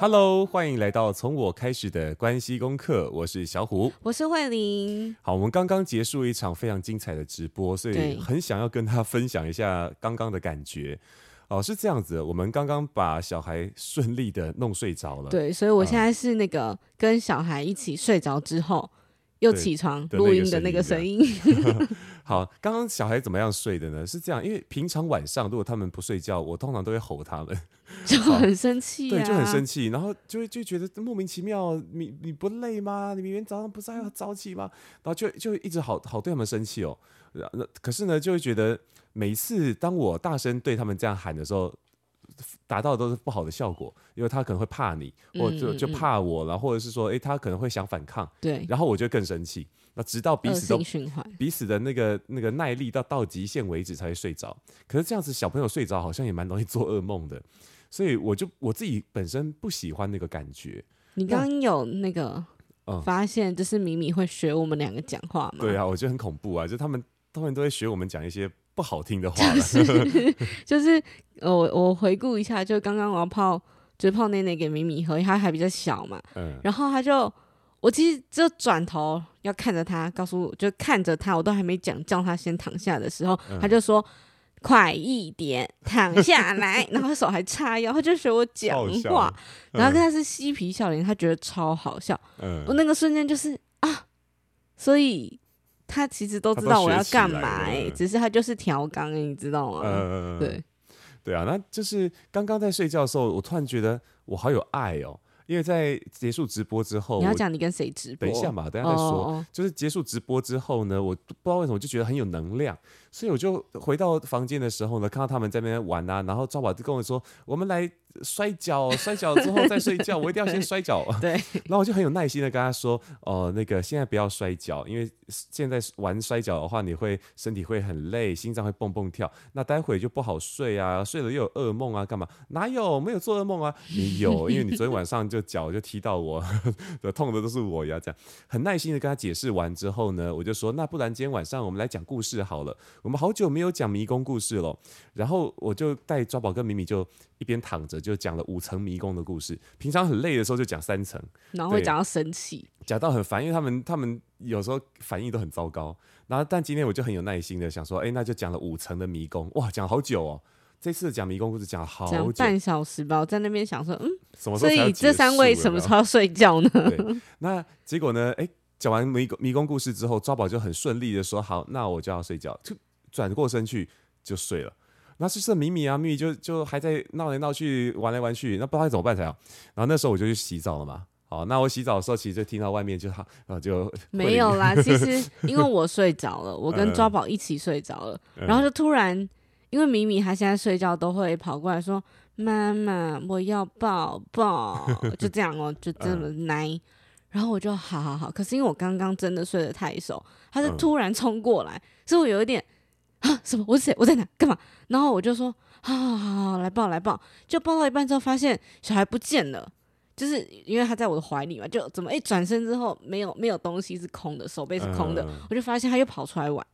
Hello，欢迎来到从我开始的关系功课。我是小虎，我是慧玲。好，我们刚刚结束一场非常精彩的直播，所以很想要跟他分享一下刚刚的感觉。哦，是这样子，我们刚刚把小孩顺利的弄睡着了。对，所以我现在是那个跟小孩一起睡着之后。又起床录音的那个声音。好，刚刚小孩怎么样睡的呢？是这样，因为平常晚上如果他们不睡觉，我通常都会吼他们，就很生气、啊。对，就很生气，然后就会就觉得莫名其妙，你你不累吗？你明天早上不是还要早起吗？然后就就一直好好对他们生气哦。那可是呢，就会觉得每次当我大声对他们这样喊的时候。达到的都是不好的效果，因为他可能会怕你，或者就就怕我了，或者是说，哎、欸，他可能会想反抗，对，然后我就更生气，那直到彼此都彼此的那个那个耐力到到极限为止才会睡着。可是这样子小朋友睡着好像也蛮容易做噩梦的，所以我就我自己本身不喜欢那个感觉。你刚刚有那个发现，就是米米会学我们两个讲话吗？对啊，我觉得很恐怖啊，就他们他们都会学我们讲一些。不好听的话，就是就是我我回顾一下，就刚刚我要泡，就是泡奶奶给米米喝，因为他还比较小嘛。嗯。然后他就，我其实就转头要看着他，告诉我就看着他，我都还没讲叫他先躺下的时候，嗯、他就说：“快一点躺下来。”然后手还叉腰，他就学我讲话，然后跟他是嬉皮笑脸，他觉得超好笑。嗯。我那个瞬间就是啊，所以。他其实都知道我要干嘛，哎，只是他就是调缸，你知道吗？嗯，对，对啊，那就是刚刚在睡觉的时候，我突然觉得我好有爱哦，因为在结束直播之后，你要讲你跟谁直播？等一下嘛，等一下再说。哦、就是结束直播之后呢，我不知道为什么就觉得很有能量。所以我就回到房间的时候呢，看到他们在那边玩啊，然后赵宝就跟我说：“我们来摔跤，摔跤之后再睡觉。”我一定要先摔跤。对。然后我就很有耐心的跟他说：“哦、呃，那个现在不要摔跤，因为现在玩摔跤的话，你会身体会很累，心脏会蹦蹦跳，那待会就不好睡啊，睡了又有噩梦啊，干嘛？哪有没有做噩梦啊？你有，因为你昨天晚上就脚就踢到我，痛的都是我呀。这样很耐心的跟他解释完之后呢，我就说：那不然今天晚上我们来讲故事好了。”我们好久没有讲迷宫故事了，然后我就带抓宝跟米米就一边躺着就讲了五层迷宫的故事。平常很累的时候就讲三层，然后会讲到生气，讲到很烦，因为他们他们有时候反应都很糟糕。然后但今天我就很有耐心的想说，哎，那就讲了五层的迷宫，哇，讲好久哦。这次讲迷宫故事讲了好久，半小时吧。我在那边想说，嗯，什么时候？所以这三位什么时候要睡觉呢？对，那结果呢？哎。讲完迷宫迷宫故事之后，抓宝就很顺利的说：“好，那我就要睡觉。”就转过身去就睡了。那就是米米啊，米米就就还在闹来闹去，玩来玩去，那不知道该怎么办才好。然后那时候我就去洗澡了嘛。好，那我洗澡的时候，其实就听到外面就好，然 后就没有啦。其实因为我睡着了，我跟抓宝一起睡着了，嗯、然后就突然因为米米她现在睡觉都会跑过来说：“妈妈，我要抱抱。”就这样哦，就这么奶。嗯然后我就好好好，可是因为我刚刚真的睡得太熟，他就突然冲过来，嗯、所以我有一点啊什么？我是谁？我在哪？干嘛？然后我就说好好好好来抱来抱，就抱到一半之后发现小孩不见了，就是因为他在我的怀里嘛，就怎么一转身之后没有没有东西是空的，手背是空的，嗯、我就发现他又跑出来玩。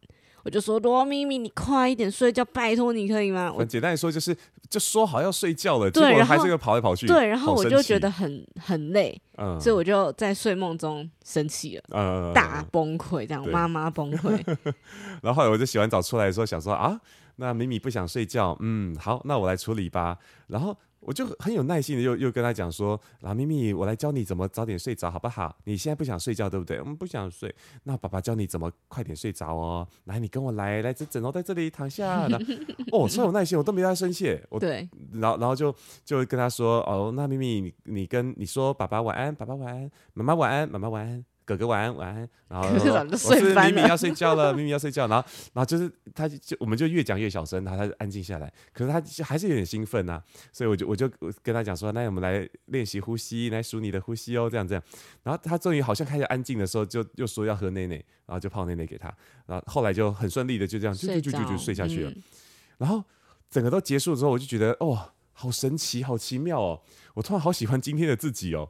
我就说罗咪咪，你快一点睡觉，拜托你可以吗？我简单来说就是，就说好要睡觉了，对，结果还是个跑来跑去。对，然后我就觉得很很累，嗯，所以我就在睡梦中生气了，嗯，大崩溃，这样妈妈崩溃。然后后来我就洗完澡出来的时候，想说啊，那咪咪不想睡觉，嗯，好，那我来处理吧。然后。我就很有耐心的又又跟他讲说，老咪咪，我来教你怎么早点睡着，好不好？你现在不想睡觉，对不对？我们不想睡，那爸爸教你怎么快点睡着哦。来，你跟我来，来这枕头在这里躺下。哦，超有耐心，我都没他生气。我对，然后然后就就跟他说，哦，那咪咪，你你跟你说爸爸晚安，爸爸晚安，妈妈晚安，妈妈晚安。哥哥晚安，晚安。然后 我是咪咪要睡觉了，咪咪要睡觉。然后，然后就是他就我们就越讲越小声，然后他就安静下来。可是他还是有点兴奋呐、啊，所以我就我就跟他讲说，那我们来练习呼吸，来数你的呼吸哦，这样这样。然后他终于好像开始安静的时候，就又说要喝奶奶，然后就泡奶奶给他。然后后来就很顺利的就这样就就就就就睡下去了。嗯、然后整个都结束之后，我就觉得哦，好神奇，好奇妙哦。我突然好喜欢今天的自己哦，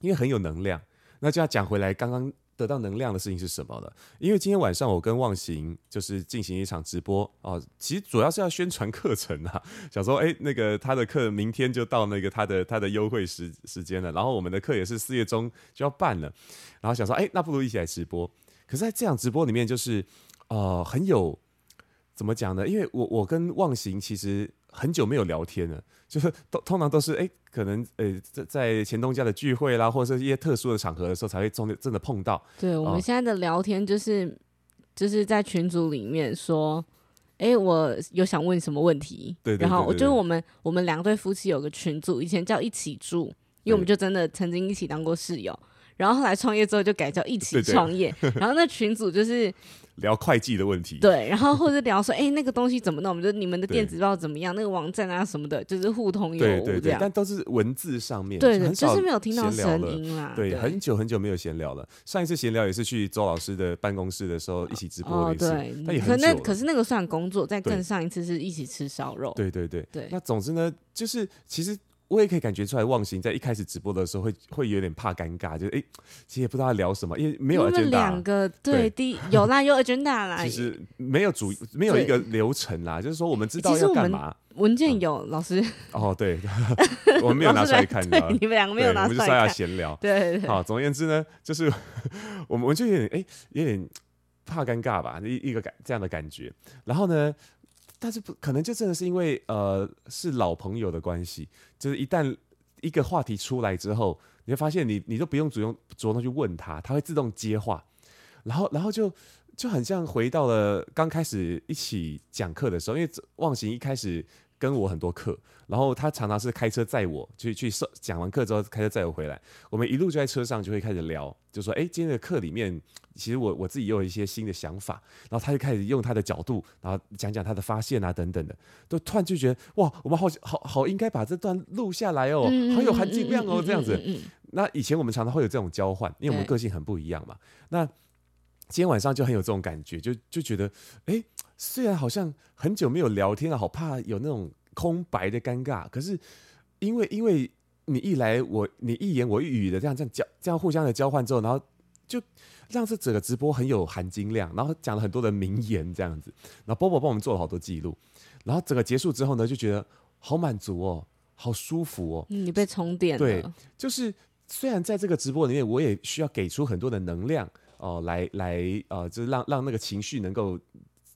因为很有能量。那就要讲回来，刚刚得到能量的事情是什么了？因为今天晚上我跟忘形就是进行一场直播哦、其实主要是要宣传课程啊，想说哎，那个他的课明天就到那个他的他的优惠时时间了，然后我们的课也是四月中就要办了，然后想说哎，那不如一起来直播。可是在这场直播里面，就是呃很有怎么讲呢？因为我我跟忘形其实很久没有聊天了，就是都通常都是哎。可能呃，在在前东家的聚会啦，或者是一些特殊的场合的时候，才会真的真的碰到。对，我们现在的聊天就是、哦、就是在群组里面说，哎，我有想问什么问题？然后我就是我们我们两对夫妻有个群组，以前叫一起住，因为我们就真的曾经一起当过室友，然后后来创业之后就改叫一起创业，对 对然后那群组就是。聊会计的问题，对，然后或者聊说，哎、欸，那个东西怎么弄？我们就你们的电子报怎么样？那个网站啊什么的，就是互通有无这样。对对对，但都是文字上面，对对，就是没有听到声音啦。对，对很久很久没有闲聊了。上一次闲聊也是去周老师的办公室的时候一起直播的一次。哦，对，可那可是那个算工作，再更上一次是一起吃烧肉。对对对对。那总之呢，就是其实。我也可以感觉出来，忘形在一开始直播的时候会会有点怕尴尬，就是哎、欸，其实也不知道要聊什么，因为没有 agenda。你们两个对，第有啦，有 agenda 啦。其实没有主，没有一个流程啦，就是说我们知道要干嘛。文件有，嗯、老师。哦，对，我们没有拿出来看，对，你们两个没有拿出来看。我们就说要闲聊。对，對,對。好，总而言之呢，就是 我们我就有点哎、欸，有点怕尴尬吧，一一个感这样的感觉。然后呢？但是不可能，就真的是因为呃是老朋友的关系，就是一旦一个话题出来之后，你会发现你你都不用主动主动去问他，他会自动接话，然后然后就就很像回到了刚开始一起讲课的时候，因为忘形一开始。跟我很多课，然后他常常是开车载我去去上讲完课之后开车载我回来，我们一路就在车上就会开始聊，就说哎，今天的课里面其实我我自己也有一些新的想法，然后他就开始用他的角度，然后讲讲他的发现啊等等的，都突然就觉得哇，我们好好好应该把这段录下来哦，好有含金量哦这样子。那以前我们常常会有这种交换，因为我们个性很不一样嘛。那今天晚上就很有这种感觉，就就觉得哎。虽然好像很久没有聊天了，好怕有那种空白的尴尬。可是因为因为你一来我你一言我一语的这样这样交这样互相的交换之后，然后就让这整个直播很有含金量，然后讲了很多的名言这样子。然后波波帮我们做了好多记录，然后整个结束之后呢，就觉得好满足哦，好舒服哦。嗯，你被充电了。对，就是虽然在这个直播里面，我也需要给出很多的能量哦，呃，来来呃，就是让让那个情绪能够。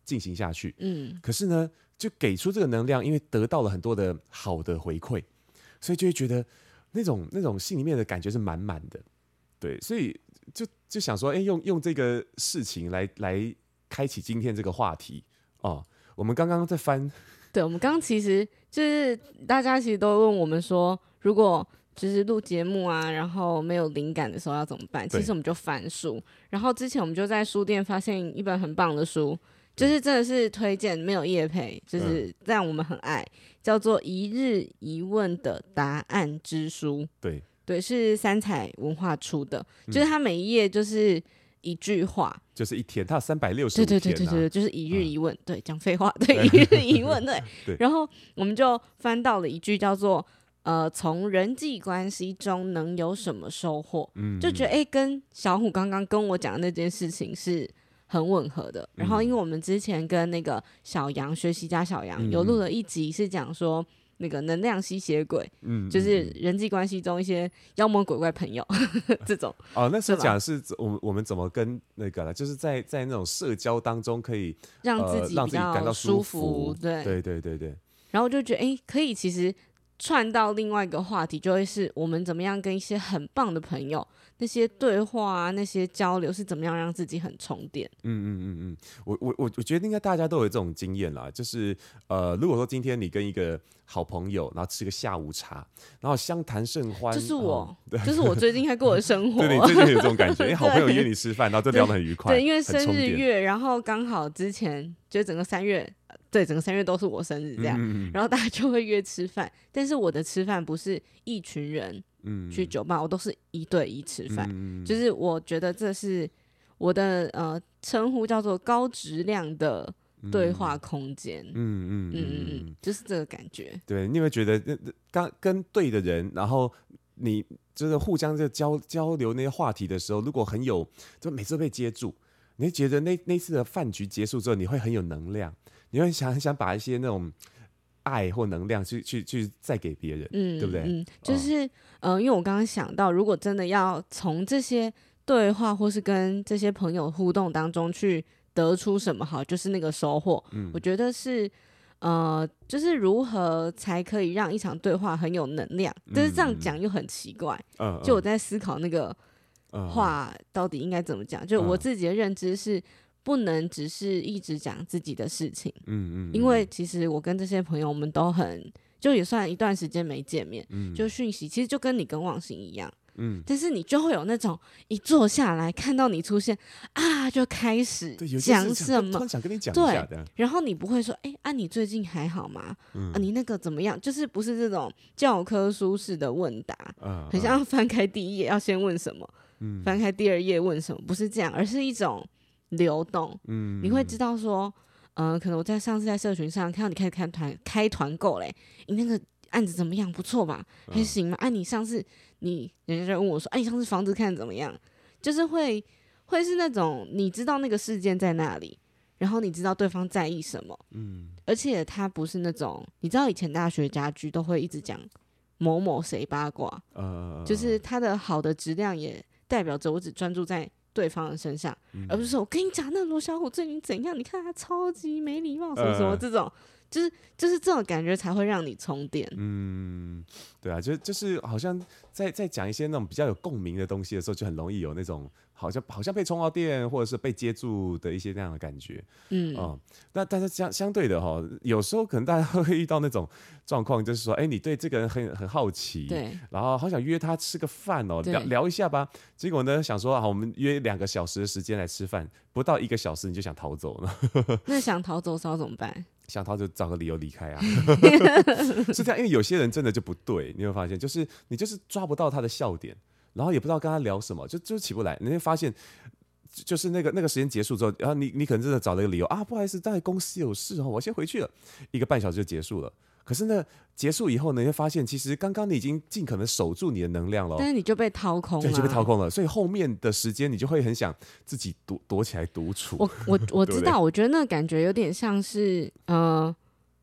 进行下去，嗯，可是呢，就给出这个能量，因为得到了很多的好的回馈，所以就会觉得那种那种心里面的感觉是满满的，对，所以就就想说，哎，用用这个事情来来开启今天这个话题哦。我们刚刚在翻，对，我们刚刚其实就是大家其实都问我们说，如果就是录节目啊，然后没有灵感的时候要怎么办？其实我们就翻书，然后之前我们就在书店发现一本很棒的书。就是真的是推荐，没有叶培，就是让我们很爱，叫做《一日一问的答案之书》。对对，是三彩文化出的，就是它每一页就是一句话，就是一天，它有三百六十五天，对对对对对，就是一日一问，对，讲废话，对，一日一问，对。然后我们就翻到了一句叫做“呃，从人际关系中能有什么收获？”嗯，就觉得哎，跟小虎刚刚跟我讲的那件事情是。很吻合的，然后因为我们之前跟那个小杨学习家小杨、嗯、有录了一集，是讲说那个能量吸血鬼，嗯，就是人际关系中一些妖魔鬼怪朋友、嗯、这种。哦，那时候讲的是我们我们怎么跟那个了，就是在在那种社交当中可以让自己比较感到舒服，对对对对对。然后我就觉得，哎，可以其实串到另外一个话题，就会是我们怎么样跟一些很棒的朋友。那些对话啊，那些交流是怎么样让自己很充电？嗯嗯嗯嗯，我我我我觉得应该大家都有这种经验啦，就是呃，如果说今天你跟一个好朋友，然后吃个下午茶，然后相谈甚欢，就是我，对，就是我最近在过的生活，对，你最近有这种感觉，因为好朋友约你吃饭，然后就聊得很愉快，对，因为生日月，然后刚好之前就整个三月。对，整个三月都是我生日这样，嗯、然后大家就会约吃饭。但是我的吃饭不是一群人去酒吧，嗯、我都是一对一吃饭。嗯、就是我觉得这是我的呃称呼叫做高质量的对话空间。嗯嗯嗯嗯嗯，就是这个感觉。对，你有没有觉得刚跟对的人，然后你就是互相就交交流那些话题的时候，如果很有，就每次被接住，你会觉得那那次的饭局结束之后，你会很有能量，你会想很想把一些那种爱或能量去去去再给别人，嗯，对不对？嗯，就是、哦、呃，因为我刚刚想到，如果真的要从这些对话或是跟这些朋友互动当中去得出什么好，就是那个收获，嗯，我觉得是。呃，就是如何才可以让一场对话很有能量？嗯、但是这样讲又很奇怪。嗯、就我在思考那个话到底应该怎么讲。嗯、就我自己的认知是，不能只是一直讲自己的事情。嗯嗯。因为其实我跟这些朋友，我们都很就也算一段时间没见面，嗯、就讯息其实就跟你跟忘形一样。嗯，但是你就会有那种一坐下来看到你出现啊，就开始讲什么，想跟你讲对，然后你不会说，哎、欸，啊，你最近还好吗？嗯、啊，你那个怎么样？就是不是这种教科书式的问答，嗯、很像翻开第一页要先问什么，嗯、翻开第二页问什么，不是这样，而是一种流动。嗯，你会知道说，嗯、呃，可能我在上次在社群上看到你开始开团开团购嘞，你那个案子怎么样？不错吧？还行吗？啊，你上次。你人家就问我说：“哎、啊，你上次房子看怎么样？”就是会会是那种你知道那个事件在那里，然后你知道对方在意什么，嗯，而且他不是那种你知道以前大学家居都会一直讲某某谁八卦，呃，就是他的好的质量也代表着我只专注在对方的身上，嗯、而不是说我跟你讲那罗小虎最近怎样，你看他超级没礼貌什么什么这种。呃就是就是这种感觉才会让你充电。嗯，对啊，就就是好像在在讲一些那种比较有共鸣的东西的时候，就很容易有那种好像好像被充到电，或者是被接住的一些那样的感觉。嗯，啊、嗯，那但是相相对的哈，有时候可能大家 会遇到那种状况，就是说，哎，你对这个人很很好奇，对，然后好想约他吃个饭哦，聊聊一下吧。结果呢，想说啊，我们约两个小时的时间来吃饭，不到一个小时你就想逃走了。那想逃走，要怎么办？想逃就找个理由离开啊，是这样，因为有些人真的就不对，你会发现，就是你就是抓不到他的笑点，然后也不知道跟他聊什么，就就起不来。你会发现，就是那个那个时间结束之后，然后你你可能真的找了一个理由啊，不好意思，在公司有事哦，我先回去了，一个半小时就结束了。可是呢，结束以后呢，你会发现其实刚刚你已经尽可能守住你的能量了，但是你就被掏空了，对，就被掏空了。所以后面的时间你就会很想自己躲躲起来独处。我我我 知道，对对，我觉得那个感觉有点像是，呃，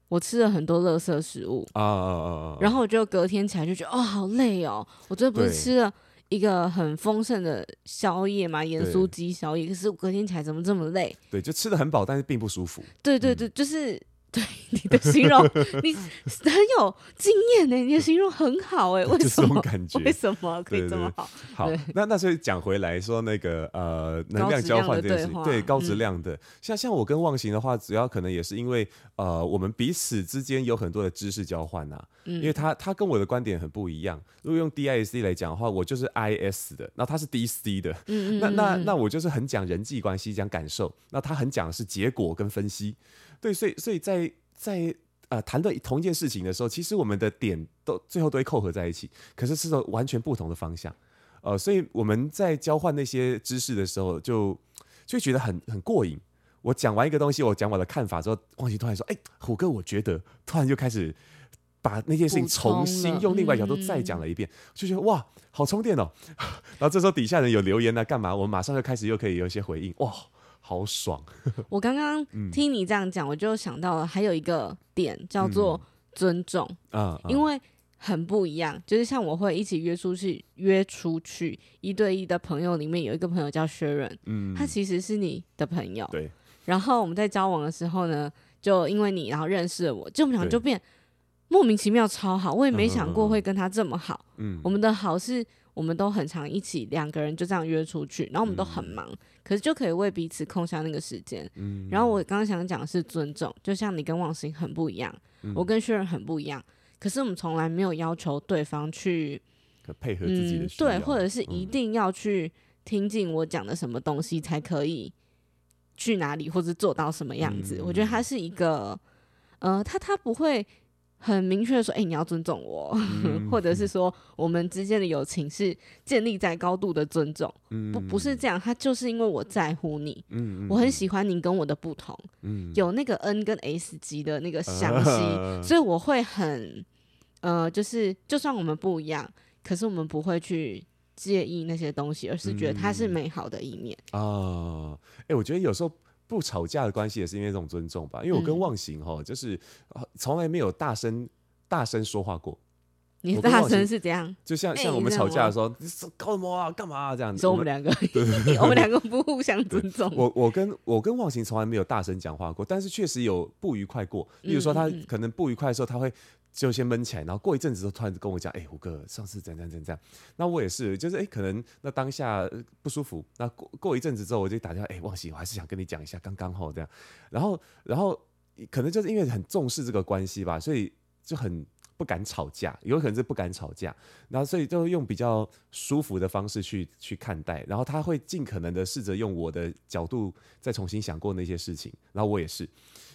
我吃了很多垃圾食物啊啊啊啊，然后我就隔天起来就觉得哦，好累哦。我昨天不是吃了一个很丰盛的宵夜嘛，盐酥鸡宵夜，可是我隔天起来怎么这么累？对，就吃的很饱，但是并不舒服。对对对，嗯、就是。对你的形容，你很有经验呢。你的形容很好哎，为什么？为什么可以这么好？好，那那所以讲回来说，那个呃，能量交换这件事，对高质量的，像像我跟忘形的话，主要可能也是因为呃，我们彼此之间有很多的知识交换呐。因为他他跟我的观点很不一样。如果用 DISC 来讲的话，我就是 IS 的，那他是 DC 的。嗯那那那我就是很讲人际关系，讲感受。那他很讲的是结果跟分析。对，所以所以在在呃谈的同一件事情的时候，其实我们的点都最后都会扣合在一起，可是是完全不同的方向，呃，所以我们在交换那些知识的时候就，就觉得很很过瘾。我讲完一个东西，我讲我的看法之后，忘记突然说：“哎，虎哥，我觉得突然就开始把那件事情重新用另外角度再讲了一遍，就觉得哇，好充电哦。”然后这时候底下人有留言呢，干嘛？我们马上就开始又可以有一些回应，哇！好爽！我刚刚听你这样讲，嗯、我就想到了还有一个点叫做尊重啊，嗯、因为很不一样。就是像我会一起约出去，约出去一对一的朋友里面有一个朋友叫 Sharon，嗯，他其实是你的朋友，对。然后我们在交往的时候呢，就因为你然后认识了我，就我们俩就变莫名其妙超好。我也没想过会跟他这么好，嗯，我们的好是。我们都很常一起两个人就这样约出去，然后我们都很忙，嗯、可是就可以为彼此空下那个时间。嗯、然后我刚刚想讲的是尊重，就像你跟王鑫很不一样，嗯、我跟薛仁很不一样，可是我们从来没有要求对方去配合自己的、嗯，对，或者是一定要去听进我讲的什么东西才可以去哪里或者做到什么样子。嗯、我觉得他是一个，呃，他他不会。很明确的说，哎、欸，你要尊重我，嗯、或者是说，我们之间的友情是建立在高度的尊重，嗯、不不是这样，他就是因为我在乎你，嗯、我很喜欢你跟我的不同，嗯、有那个 N 跟 S 级的那个相 吸，呃、所以我会很，呃，就是就算我们不一样，可是我们不会去介意那些东西，而是觉得它是美好的一面。啊。哎、嗯呃欸，我觉得有时候不吵架的关系也是因为这种尊重吧。因为我跟忘形哈，就是从来没有大声大声说话过。你大声是怎样？就像像我们吵架的时候，你搞什么啊？干嘛啊？这样子。说 我们两个，我们两个不互相尊重。我我跟我跟忘形从来没有大声讲话过，但是确实有不愉快过。比如说他可能不愉快的时候，他会就先闷起来，然后过一阵子就突然跟我讲：“哎、欸，胡哥，上次怎样怎样怎样。”那我也是，就是哎、欸，可能那当下不舒服。那过过一阵子之后，我就打电话：“哎、欸，忘形，我还是想跟你讲一下刚刚好这样。”然后然后可能就是因为很重视这个关系吧，所以就很。不敢吵架，有可能是不敢吵架，然后所以就用比较舒服的方式去去看待，然后他会尽可能的试着用我的角度再重新想过那些事情，然后我也是，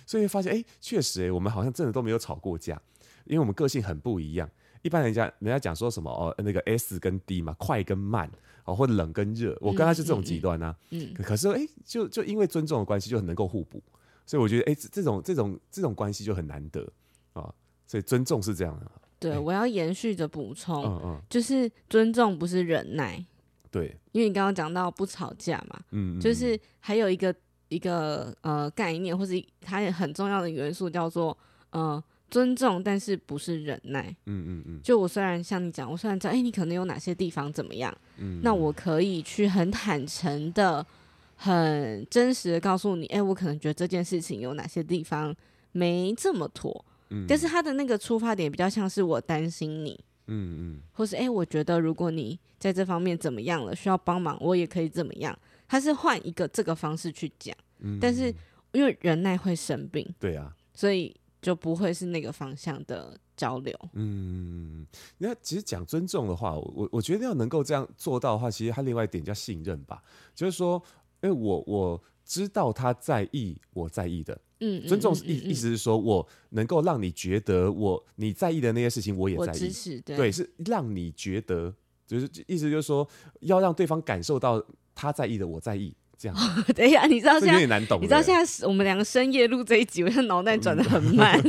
所以发现哎，确实哎，我们好像真的都没有吵过架，因为我们个性很不一样。一般人家人家讲说什么哦，那个 S 跟 D 嘛，快跟慢哦，或者冷跟热，我跟他是这种极端啊。嗯，可是哎，就就因为尊重的关系，就很能够互补，所以我觉得哎，这种这种这种关系就很难得啊。所以尊重是这样的。对，欸、我要延续着补充，嗯嗯，就是尊重不是忍耐。对，因为你刚刚讲到不吵架嘛，嗯，就是还有一个一个呃概念，或是它也很重要的元素叫做呃尊重，但是不是忍耐。嗯嗯嗯。就我虽然像你讲，我虽然知道，哎、欸，你可能有哪些地方怎么样，嗯，那我可以去很坦诚的、很真实的告诉你，哎、欸，我可能觉得这件事情有哪些地方没这么妥。但是他的那个出发点比较像是我担心你，嗯嗯，或是哎、欸，我觉得如果你在这方面怎么样了，需要帮忙，我也可以怎么样。他是换一个这个方式去讲，嗯，但是因为忍耐会生病，对啊，所以就不会是那个方向的交流。嗯，那其实讲尊重的话，我我觉得要能够这样做到的话，其实他另外一点叫信任吧，就是说，因为我我知道他在意我在意的。嗯，尊重意意思是说，我能够让你觉得我你在意的那些事情，我也在意。支持，对，对，是让你觉得，就是意思就是说，要让对方感受到他在意的，我在意，这样。哦、等一下，你知道现在有点难懂，你知道现在我们两个深夜录这一集，我现在脑袋转的很慢。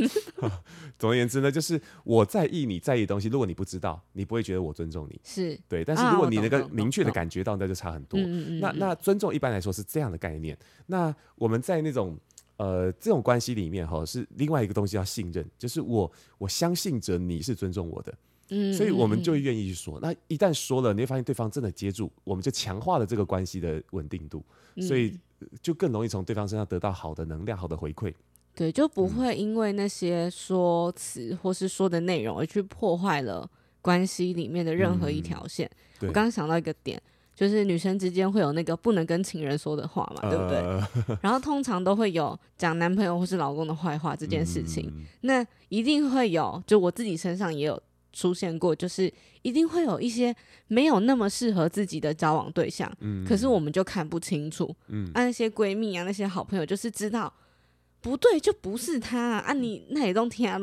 嗯 总而言之呢，就是我在意你在意的东西。如果你不知道，你不会觉得我尊重你，是对。但是如果你能够明确的感觉到，那就差很多。那那尊重一般来说是这样的概念。那我们在那种呃这种关系里面哈，是另外一个东西要信任，就是我我相信着你是尊重我的，嗯，所以我们就会愿意去说。那一旦说了，你会发现对方真的接住，我们就强化了这个关系的稳定度，所以就更容易从对方身上得到好的能量、好的回馈。对，就不会因为那些说辞或是说的内容而去破坏了关系里面的任何一条线。嗯、我刚刚想到一个点，就是女生之间会有那个不能跟情人说的话嘛，呃、对不对？然后通常都会有讲男朋友或是老公的坏话这件事情，嗯、那一定会有，就我自己身上也有出现过，就是一定会有一些没有那么适合自己的交往对象，嗯、可是我们就看不清楚，嗯，啊、那些闺蜜啊，那些好朋友就是知道。不对，就不是他啊！啊你那也都听啊，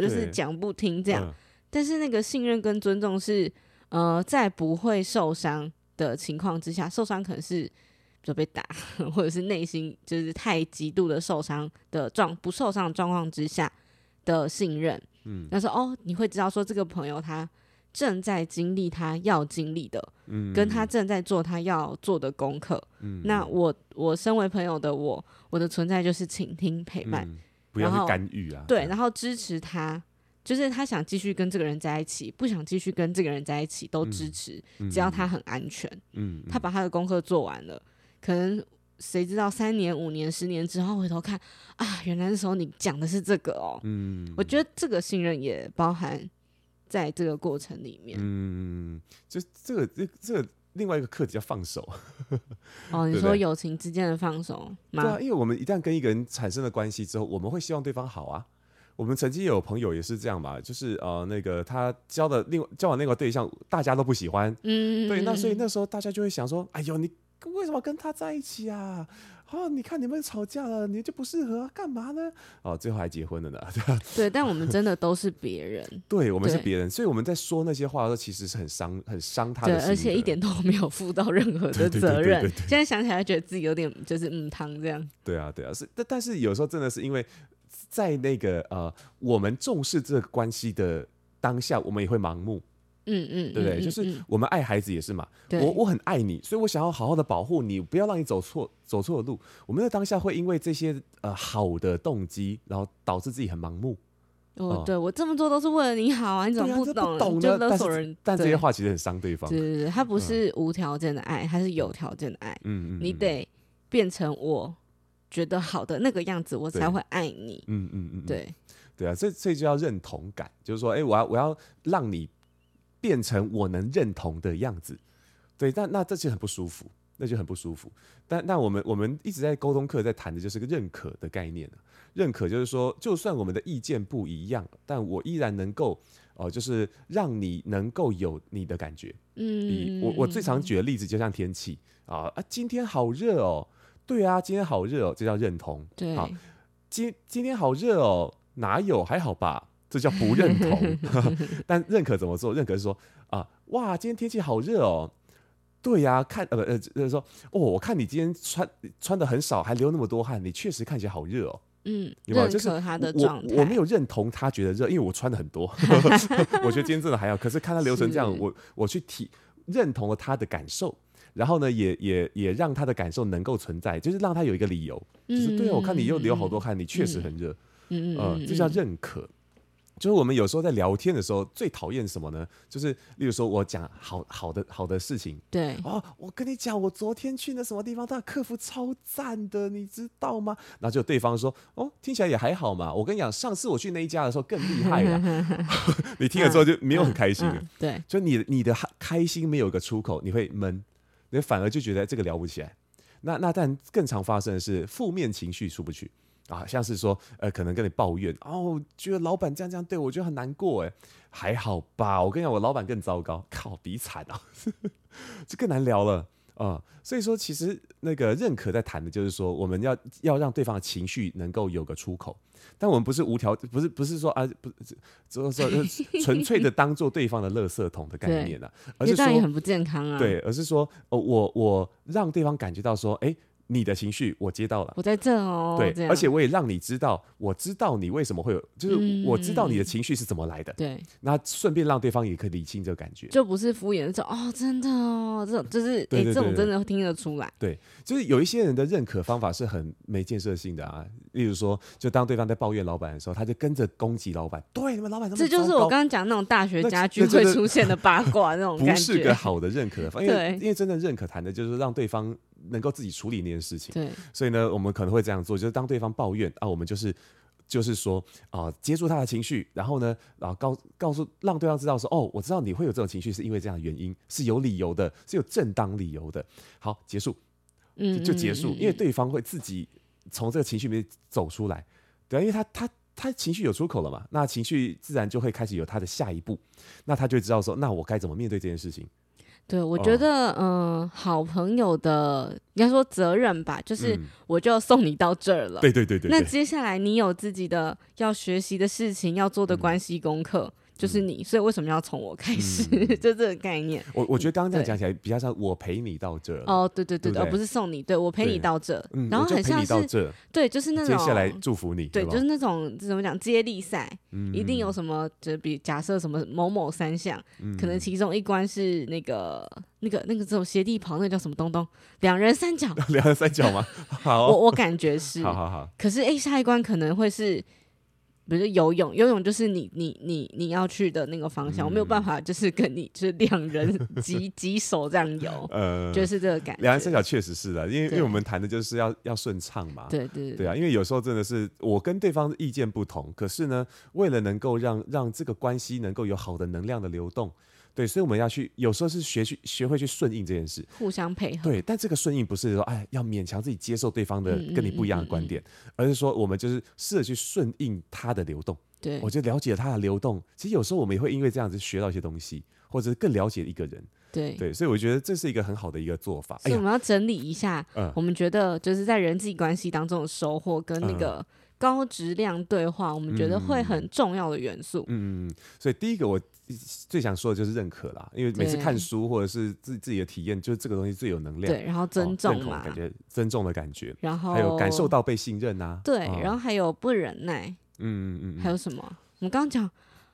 就是讲不听这样。嗯、但是那个信任跟尊重是，呃，在不会受伤的情况之下，受伤可能是就被打，或者是内心就是太极度的受伤的状，不受伤的状况之下的信任。嗯，那说哦，你会知道说这个朋友他。正在经历他要经历的，嗯，跟他正在做他要做的功课，嗯，那我我身为朋友的我，我的存在就是倾听陪伴，嗯，不要去干预啊，对，然后支持他，就是他想继续跟这个人在一起，不想继续跟这个人在一起都支持，嗯，只要他很安全，嗯，他把他的功课做完了，可能谁知道三年、五年、十年之后回头看啊，原来那时候你讲的是这个哦，嗯，我觉得这个信任也包含。在这个过程里面，嗯，就这个这这个另外一个课题叫放手。哦，你说友情之间的放手吗？对啊，因为我们一旦跟一个人产生了关系之后，我们会希望对方好啊。我们曾经有朋友也是这样吧，就是呃，那个他交的另交往那个对象，大家都不喜欢，嗯，对，那所以那时候大家就会想说，哎呦，你为什么跟他在一起啊？哦，你看你们吵架了，你就不适合，干嘛呢？哦，最后还结婚了呢。对，但我们真的都是别人。对，我们是别人，所以我们在说那些话的时候，其实是很伤、很伤他的心的。对，而且一点都没有负到任何的责任。现在想起来，觉得自己有点就是嗯，汤这样。对啊，对啊，是，但但是有时候真的是因为在那个呃，我们重视这个关系的当下，我们也会盲目。嗯嗯，对不对？就是我们爱孩子也是嘛。我我很爱你，所以我想要好好的保护你，不要让你走错走错路。我们在当下会因为这些呃好的动机，然后导致自己很盲目。哦，对我这么做都是为了你好啊，你怎么不懂？懂就勒索人但，但这些话其实很伤对方。对对对，他不是无条件的爱，他是有条件的爱。嗯嗯，你得变成我觉得好的那个样子，我才会爱你。嗯嗯嗯，对对啊，这这就叫认同感，就是说，哎，我要我要让你变成我能认同的样子。对，但那这就很不舒服，那就很不舒服。但那我们我们一直在沟通课在谈的就是个认可的概念。认可就是说，就算我们的意见不一样，但我依然能够，哦、呃，就是让你能够有你的感觉。嗯，我我最常举的例子就像天气啊啊，今天好热哦，对啊，今天好热哦，这叫认同。对，好，今今天好热哦，哪有还好吧？这叫不认同。但认可怎么做？认可是说啊，哇，今天天气好热哦，对呀、啊，看呃呃，就是说哦，我看你今天穿穿的很少，还流那么多汗，你确实看起来好热哦。嗯，有没有就是他的状态？我我没有认同他觉得热，因为我穿的很多，我觉得今天真的还好。可是看他流成这样，我我去体认同了他的感受，然后呢，也也也让他的感受能够存在，就是让他有一个理由，就是对啊，我看你又流好多汗，你确实很热，嗯嗯，呃，这叫认可。就是我们有时候在聊天的时候，最讨厌什么呢？就是例如说我讲好好的好的事情，对哦，我跟你讲，我昨天去那什么地方，那客服超赞的，你知道吗？然后就对方说，哦，听起来也还好嘛。我跟你讲，上次我去那一家的时候更厉害了。你听了之后就没有很开心了，嗯嗯嗯、对，就你你的开心没有一个出口，你会闷，你反而就觉得这个聊不起来。那那但更常发生的是负面情绪出不去。啊，像是说，呃，可能跟你抱怨，哦，觉得老板这样这样对我，觉得很难过，诶，还好吧？我跟你讲，我老板更糟糕，靠，比惨啊，这更难聊了啊、嗯。所以说，其实那个认可在谈的就是说，我们要要让对方的情绪能够有个出口，但我们不是无条，不是不是说啊，不是，就 纯粹的当做对方的垃圾桶的概念啊，而是说很不健康啊，对，而是说，哦，我我让对方感觉到说，哎。你的情绪我接到了，我在这哦。对，而且我也让你知道，我知道你为什么会有，就是我知道你的情绪是怎么来的。对，那顺便让对方也可以理清这个感觉，就不是敷衍的说哦，真的哦，这种就是哎，这种真的听得出来。对，就是有一些人的认可方法是很没建设性的啊，例如说，就当对方在抱怨老板的时候，他就跟着攻击老板。对，你们老板这就是我刚刚讲那种大学家具会出现的八卦那种感觉，不是个好的认可因为因为真的认可谈的就是让对方。能够自己处理那件事情，对，所以呢，我们可能会这样做，就是当对方抱怨啊，我们就是就是说啊、呃，接住他的情绪，然后呢，然后告告诉让对方知道说，哦，我知道你会有这种情绪，是因为这样的原因，是有理由的，是有正当理由的。好，结束，嗯，就结束，因为对方会自己从这个情绪里面走出来，对，因为他他他情绪有出口了嘛，那情绪自然就会开始有他的下一步，那他就知道说，那我该怎么面对这件事情。对，我觉得，嗯、呃，好朋友的应该说责任吧，就是我就送你到这儿了。对对对对。那接下来你有自己的要学习的事情，要做的关系功课。嗯就是你，所以为什么要从我开始？嗯、就这个概念。我我觉得刚刚这样讲起来比较像我陪你到这。哦，对对对对，而不是送你，对我陪你到这。嗯，然后很像是对，就是那种接下来祝福你。对，就是那种怎么讲接力赛，嗯、一定有什么，就比假设什么某某三项，嗯、可能其中一关是那个那个那个这种斜地跑，那个叫什么东东？两人三角。两人三角吗？好，我我感觉是。好好好。可是哎，下一关可能会是。比如游泳，游泳就是你你你你要去的那个方向，嗯、我没有办法，就是跟你就是两人 挤挤手这样游，呃，就是这个感觉。两人三角确实是的，因为因为我们谈的就是要要顺畅嘛，对对对，对啊，因为有时候真的是我跟对方意见不同，可是呢，为了能够让让这个关系能够有好的能量的流动。对，所以我们要去，有时候是学去学会去顺应这件事，互相配合。对，但这个顺应不是说，哎，要勉强自己接受对方的跟你不一样的观点，嗯嗯嗯嗯、而是说，我们就是试着去顺应他的流动。对，我就了解了他的流动。其实有时候我们也会因为这样子学到一些东西，或者是更了解一个人。对对，所以我觉得这是一个很好的一个做法。所以我们要整理一下，哎、我们觉得就是在人际关系当中的收获跟那个高质量对话，我们觉得会很重要的元素。嗯嗯，所以第一个我。最想说的就是认可啦，因为每次看书或者是自自己的体验，就是这个东西最有能量。对，然后尊重嘛，感觉尊重的感觉，然后还有感受到被信任呐。对，然后还有不忍耐。嗯嗯嗯。还有什么？我们刚刚讲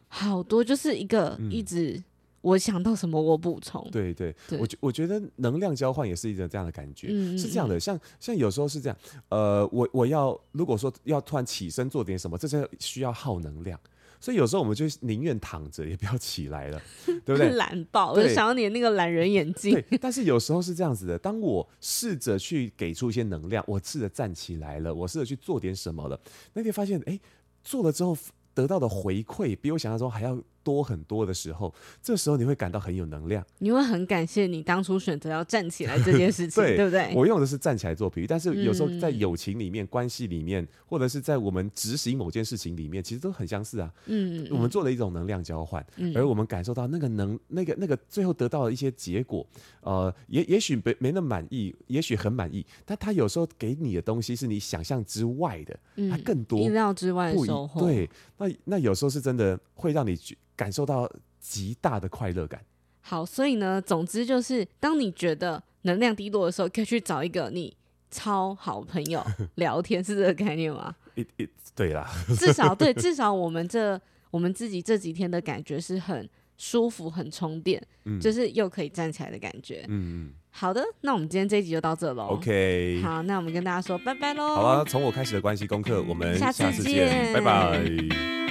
好多，就是一个一直我想到什么我补充。对对，对我觉我觉得能量交换也是一个这样的感觉，是这样的。像像有时候是这样，呃，我我要如果说要突然起身做点什么，这是需要耗能量。所以有时候我们就宁愿躺着，也不要起来了，对不对？懒爆，我就想要你的那个懒人眼镜。对，但是有时候是这样子的，当我试着去给出一些能量，我试着站起来了，我试着去做点什么了，那天发现，哎，做了之后得到的回馈比我想象中还要多很多的时候，这时候你会感到很有能量，你会很感谢你当初选择要站起来这件事情，对，对不对？我用的是站起来做比喻，但是有时候在友情里面、嗯、关系里面，或者是在我们执行某件事情里面，其实都很相似啊。嗯，我们做了一种能量交换，嗯、而我们感受到那个能、那个、那个最后得到的一些结果，呃，也也许没没那么满意，也许很满意，但他有时候给你的东西是你想象之外的，它更多、意料之外的收获。对，那那有时候是真的会让你感受到。极大的快乐感。好，所以呢，总之就是，当你觉得能量低落的时候，可以去找一个你超好朋友 聊天，是这个概念吗？一一对啦，至少对，至少我们这我们自己这几天的感觉是很舒服、很充电，嗯、就是又可以站起来的感觉。嗯嗯。好的，那我们今天这一集就到这喽。OK。好，那我们跟大家说拜拜喽。好了，从我开始的关系功课，我们下次见，拜拜。